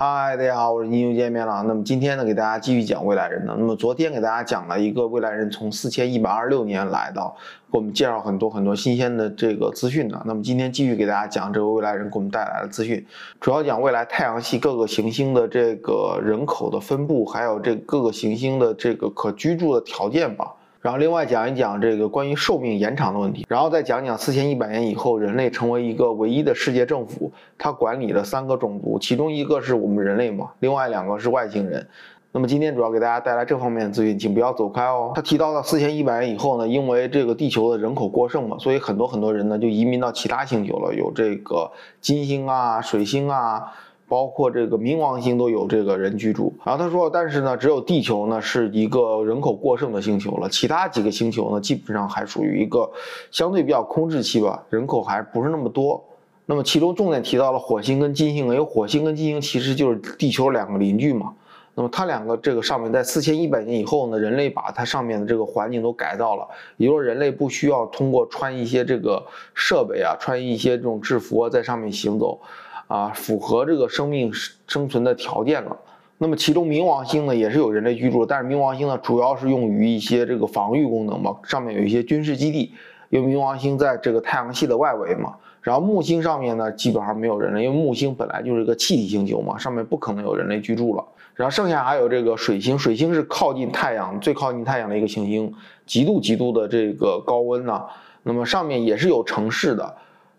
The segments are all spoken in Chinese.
嗨，大家好，我是英雄见面了。那么今天呢，给大家继续讲未来人呢。那么昨天给大家讲了一个未来人从四千一百二十六年来到，给我们介绍很多很多新鲜的这个资讯呢。那么今天继续给大家讲这个未来人给我们带来的资讯，主要讲未来太阳系各个行星的这个人口的分布，还有这各个行星的这个可居住的条件吧。然后另外讲一讲这个关于寿命延长的问题，然后再讲讲四千一百年以后人类成为一个唯一的世界政府，它管理了三个种族，其中一个是我们人类嘛，另外两个是外星人。那么今天主要给大家带来这方面的资讯，请不要走开哦。他提到了四千一百年以后呢，因为这个地球的人口过剩嘛，所以很多很多人呢就移民到其他星球了，有这个金星啊、水星啊。包括这个冥王星都有这个人居住，然后他说，但是呢，只有地球呢是一个人口过剩的星球了，其他几个星球呢基本上还属于一个相对比较空置期吧，人口还不是那么多。那么其中重点提到了火星跟金星，因为火星跟金星其实就是地球两个邻居嘛。那么它两个这个上面在四千一百年以后呢，人类把它上面的这个环境都改造了，也就是人类不需要通过穿一些这个设备啊，穿一些这种制服啊，在上面行走。啊，符合这个生命生存的条件了。那么其中冥王星呢，也是有人类居住，但是冥王星呢，主要是用于一些这个防御功能嘛，上面有一些军事基地。因为冥王星在这个太阳系的外围嘛。然后木星上面呢，基本上没有人类，因为木星本来就是一个气体星球嘛，上面不可能有人类居住了。然后剩下还有这个水星，水星是靠近太阳，最靠近太阳的一个行星，极度极度的这个高温呢，那么上面也是有城市的。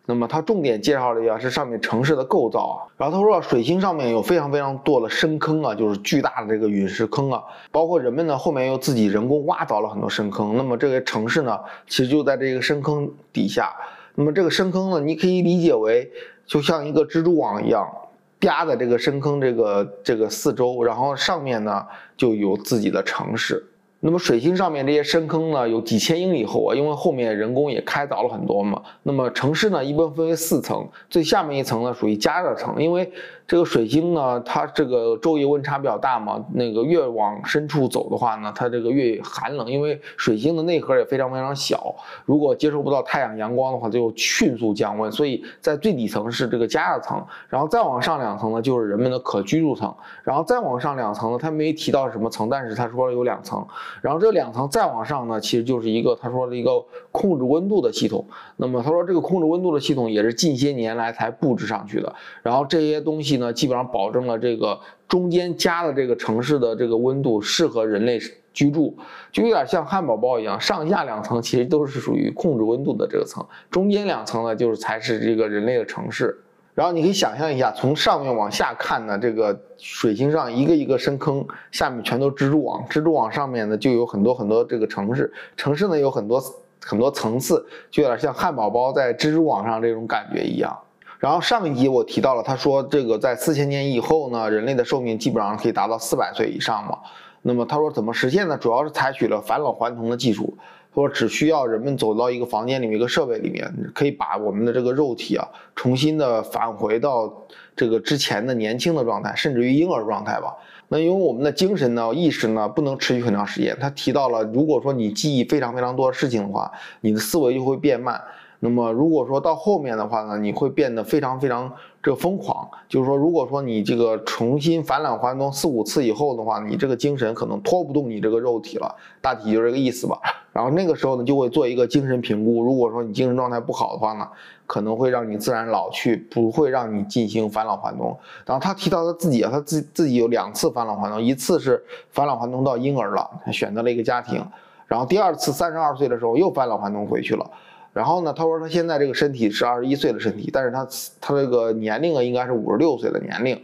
那么他重点介绍了一下是上面城市的构造啊，然后他说水星上面有非常非常多的深坑啊，就是巨大的这个陨石坑啊，包括人们呢后面又自己人工挖凿了很多深坑，那么这个城市呢其实就在这个深坑底下，那么这个深坑呢你可以理解为就像一个蜘蛛网一样，啪在这个深坑这个这个四周，然后上面呢就有自己的城市。那么水星上面这些深坑呢，有几千英里厚啊，因为后面人工也开凿了很多嘛。那么城市呢，一般分为四层，最下面一层呢属于加热层，因为这个水星呢，它这个昼夜温差比较大嘛，那个越往深处走的话呢，它这个越寒冷，因为水星的内核也非常非常小，如果接受不到太阳阳光的话，就迅速降温。所以在最底层是这个加热层，然后再往上两层呢，就是人们的可居住层，然后再往上两层呢，他没提到什么层，但是他说有两层。然后这两层再往上呢，其实就是一个他说的一个控制温度的系统。那么他说这个控制温度的系统也是近些年来才布置上去的。然后这些东西呢，基本上保证了这个中间加的这个城市的这个温度适合人类居住，就有点像汉堡包一样，上下两层其实都是属于控制温度的这个层，中间两层呢就是才是这个人类的城市。然后你可以想象一下，从上面往下看呢，这个水星上一个一个深坑，下面全都蜘蛛网，蜘蛛网上面呢就有很多很多这个城市，城市呢有很多很多层次，就有点像汉堡包在蜘蛛网上这种感觉一样。然后上一集我提到了，他说这个在四千年以后呢，人类的寿命基本上可以达到四百岁以上嘛。那么他说怎么实现呢？主要是采取了返老还童的技术。说只需要人们走到一个房间里面一个设备里面，可以把我们的这个肉体啊重新的返回到这个之前的年轻的状态，甚至于婴儿状态吧。那因为我们的精神呢、意识呢不能持续很长时间。他提到了，如果说你记忆非常非常多的事情的话，你的思维就会变慢。那么如果说到后面的话呢，你会变得非常非常这个疯狂。就是说，如果说你这个重新返老还童四五次以后的话，你这个精神可能拖不动你这个肉体了。大体就是这个意思吧。然后那个时候呢，就会做一个精神评估。如果说你精神状态不好的话呢，可能会让你自然老去，不会让你进行返老还童。然后他提到他自己啊，他自自己有两次返老还童，一次是返老还童到婴儿了，他选择了一个家庭。然后第二次三十二岁的时候又返老还童回去了。然后呢，他说他现在这个身体是二十一岁的身体，但是他他这个年龄啊应该是五十六岁的年龄。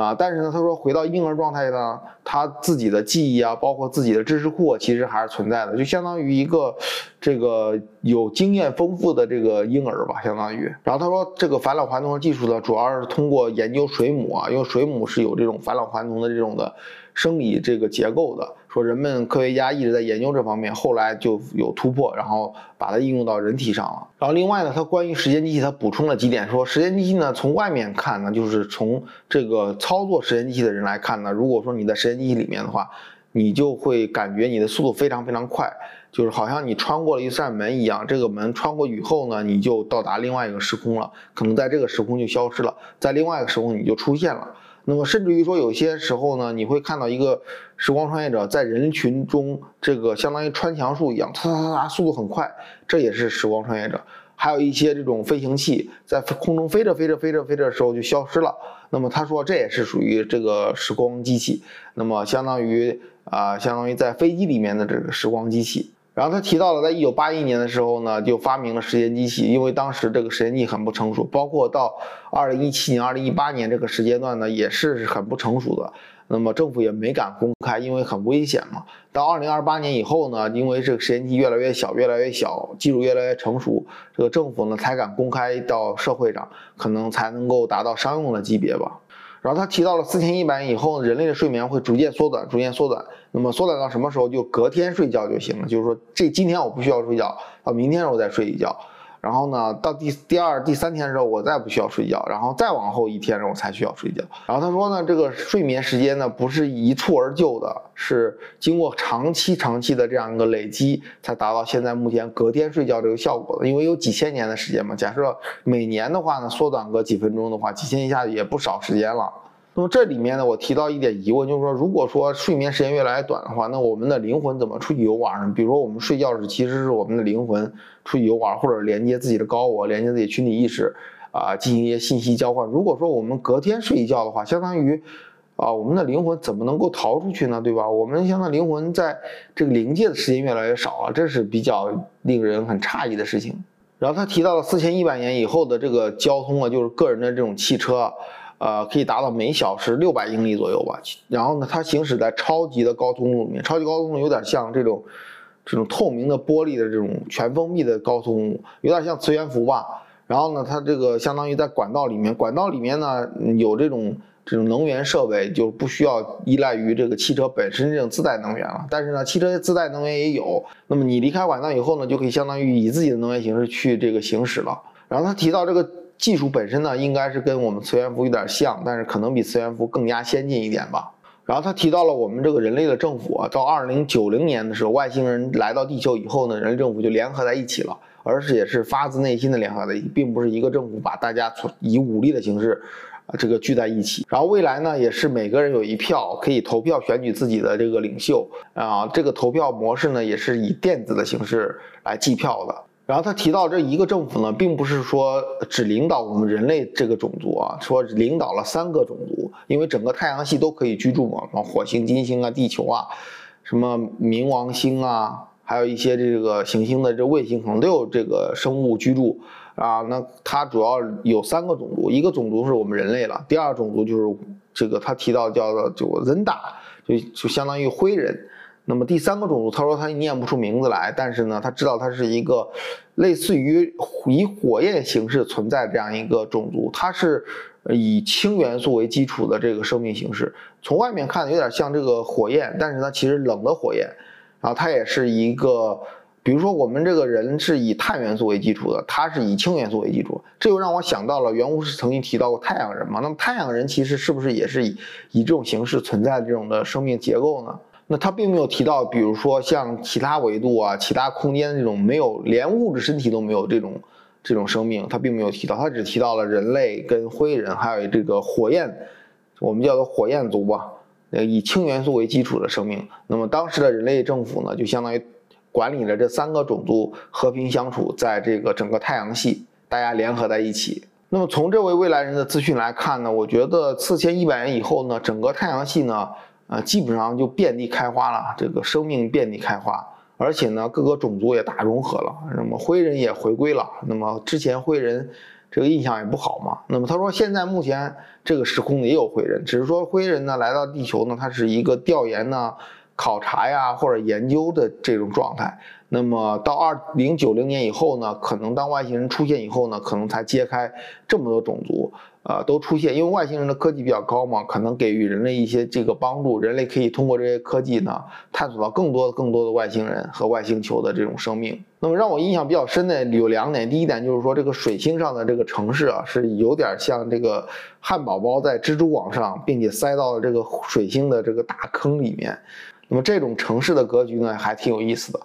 啊，但是呢，他说回到婴儿状态呢，他自己的记忆啊，包括自己的知识库，其实还是存在的，就相当于一个这个有经验丰富的这个婴儿吧，相当于。然后他说，这个返老还童的技术呢，主要是通过研究水母啊，因为水母是有这种返老还童的这种的。生理这个结构的，说人们科学家一直在研究这方面，后来就有突破，然后把它应用到人体上了。然后另外呢，它关于时间机器，它补充了几点，说时间机器呢，从外面看呢，就是从这个操作时间机器的人来看呢，如果说你在时间机器里面的话，你就会感觉你的速度非常非常快，就是好像你穿过了一扇门一样，这个门穿过以后呢，你就到达另外一个时空了，可能在这个时空就消失了，在另外一个时空你就出现了。那么甚至于说有些时候呢，你会看到一个时光穿越者在人群中，这个相当于穿墙术一样，哒哒哒，速度很快，这也是时光穿越者。还有一些这种飞行器在空中飞着飞着飞着飞着的时候就消失了。那么他说这也是属于这个时光机器。那么相当于啊，相当于在飞机里面的这个时光机器。然后他提到了，在一九八一年的时候呢，就发明了时间机器，因为当时这个时间机很不成熟，包括到二零一七年、二零一八年这个时间段呢，也是很不成熟的。那么政府也没敢公开，因为很危险嘛。到二零二八年以后呢，因为这个实验机越来越小，越来越小，技术越来越成熟，这个政府呢才敢公开到社会上，可能才能够达到商用的级别吧。然后他提到了四千一百以后，人类的睡眠会逐渐缩短，逐渐缩短。那么缩短到什么时候？就隔天睡觉就行了，就是说这今天我不需要睡觉，到明天我再睡一觉。然后呢，到第第二、第三天的时候，我再不需要睡觉，然后再往后一天，我才需要睡觉。然后他说呢，这个睡眠时间呢，不是一蹴而就的，是经过长期、长期的这样一个累积，才达到现在目前隔天睡觉这个效果的。因为有几千年的时间嘛，假设每年的话呢，缩短个几分钟的话，几千一下也不少时间了。那么这里面呢，我提到一点疑问，就是说，如果说睡眠时间越来越短的话，那我们的灵魂怎么出去游玩呢？比如说，我们睡觉时其实是我们的灵魂出去游玩，或者连接自己的高我，连接自己群体意识，啊，进行一些信息交换。如果说我们隔天睡一觉的话，相当于，啊，我们的灵魂怎么能够逃出去呢？对吧？我们相当灵魂在这个灵界的时间越来越少了，这是比较令人很诧异的事情。然后他提到了四千一百年以后的这个交通啊，就是个人的这种汽车。呃，可以达到每小时六百英里左右吧。然后呢，它行驶在超级的高速公路里面，超级高速公路有点像这种，这种透明的玻璃的这种全封闭的高速公路，有点像磁悬浮吧。然后呢，它这个相当于在管道里面，管道里面呢有这种这种能源设备，就不需要依赖于这个汽车本身这种自带能源了。但是呢，汽车自带能源也有。那么你离开管道以后呢，就可以相当于以自己的能源形式去这个行驶了。然后他提到这个。技术本身呢，应该是跟我们磁悬浮有点像，但是可能比磁悬浮更加先进一点吧。然后他提到了我们这个人类的政府啊，到二零九零年的时候，外星人来到地球以后呢，人类政府就联合在一起了，而且也是发自内心的联合在一起，并不是一个政府把大家以武力的形式这个聚在一起。然后未来呢，也是每个人有一票，可以投票选举自己的这个领袖啊。这个投票模式呢，也是以电子的形式来计票的。然后他提到，这一个政府呢，并不是说只领导我们人类这个种族啊，说领导了三个种族，因为整个太阳系都可以居住嘛，什么火星、金星啊、地球啊，什么冥王星啊，还有一些这个行星的这卫星，可能都有这个生物居住啊。那它主要有三个种族，一个种族是我们人类了，第二种族就是这个他提到叫做就 Zenda，就就相当于灰人。那么第三个种族，他说他念不出名字来，但是呢，他知道它是一个类似于以火焰形式存在这样一个种族，它是以氢元素为基础的这个生命形式，从外面看有点像这个火焰，但是它其实冷的火焰，然后它也是一个，比如说我们这个人是以碳元素为基础的，它是以氢元素为基础，这就让我想到了袁无师曾经提到过太阳人嘛，那么太阳人其实是不是也是以以这种形式存在这种的生命结构呢？那他并没有提到，比如说像其他维度啊、其他空间这种没有连物质身体都没有这种这种生命，他并没有提到，他只提到了人类跟灰人，还有这个火焰，我们叫做火焰族吧，呃，以氢元素为基础的生命。那么当时的人类政府呢，就相当于管理了这三个种族和平相处，在这个整个太阳系，大家联合在一起。那么从这位未来人的资讯来看呢，我觉得四千一百年以后呢，整个太阳系呢。啊，基本上就遍地开花了，这个生命遍地开花，而且呢，各个种族也大融合了，那么灰人也回归了。那么之前灰人这个印象也不好嘛。那么他说，现在目前这个时空也有灰人，只是说灰人呢来到地球呢，他是一个调研呢、考察呀或者研究的这种状态。那么到二零九零年以后呢，可能当外星人出现以后呢，可能才揭开这么多种族。啊，都出现，因为外星人的科技比较高嘛，可能给予人类一些这个帮助，人类可以通过这些科技呢，探索到更多、更多的外星人和外星球的这种生命。那么让我印象比较深的有两点，第一点就是说，这个水星上的这个城市啊，是有点像这个汉堡包在蜘蛛网上，并且塞到了这个水星的这个大坑里面。那么这种城市的格局呢，还挺有意思的。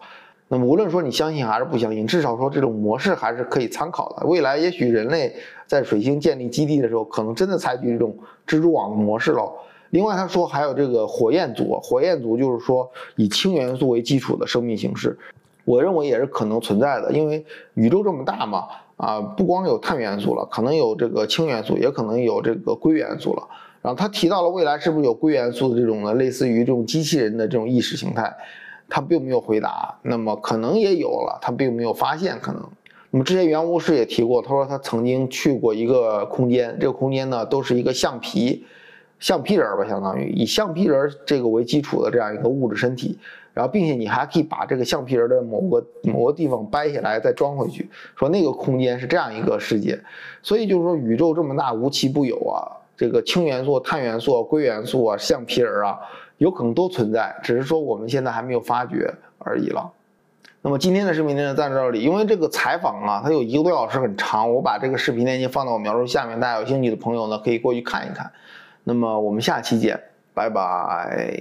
那么无论说你相信还是不相信，至少说这种模式还是可以参考的。未来也许人类在水星建立基地的时候，可能真的采取这种蜘蛛网的模式了。另外他说还有这个火焰族，火焰族就是说以氢元素为基础的生命形式，我认为也是可能存在的，因为宇宙这么大嘛，啊，不光有碳元素了，可能有这个氢元素，也可能有这个硅元素了。然后他提到了未来是不是有硅元素的这种的，类似于这种机器人的这种意识形态。他并没有回答，那么可能也有了，他并没有发现可能。那么之前袁巫师也提过，他说他曾经去过一个空间，这个空间呢都是一个橡皮橡皮人吧，相当于以橡皮人这个为基础的这样一个物质身体，然后并且你还可以把这个橡皮人的某个某个地方掰下来再装回去，说那个空间是这样一个世界。所以就是说宇宙这么大无奇不有啊，这个氢元素、碳元素、硅元素啊、橡皮人啊。有可能都存在，只是说我们现在还没有发觉而已了。那么今天的视频呢，暂到这里。因为这个采访啊，它有一个多小时，很长。我把这个视频链接放到我描述下面，大家有兴趣的朋友呢，可以过去看一看。那么我们下期见，拜拜。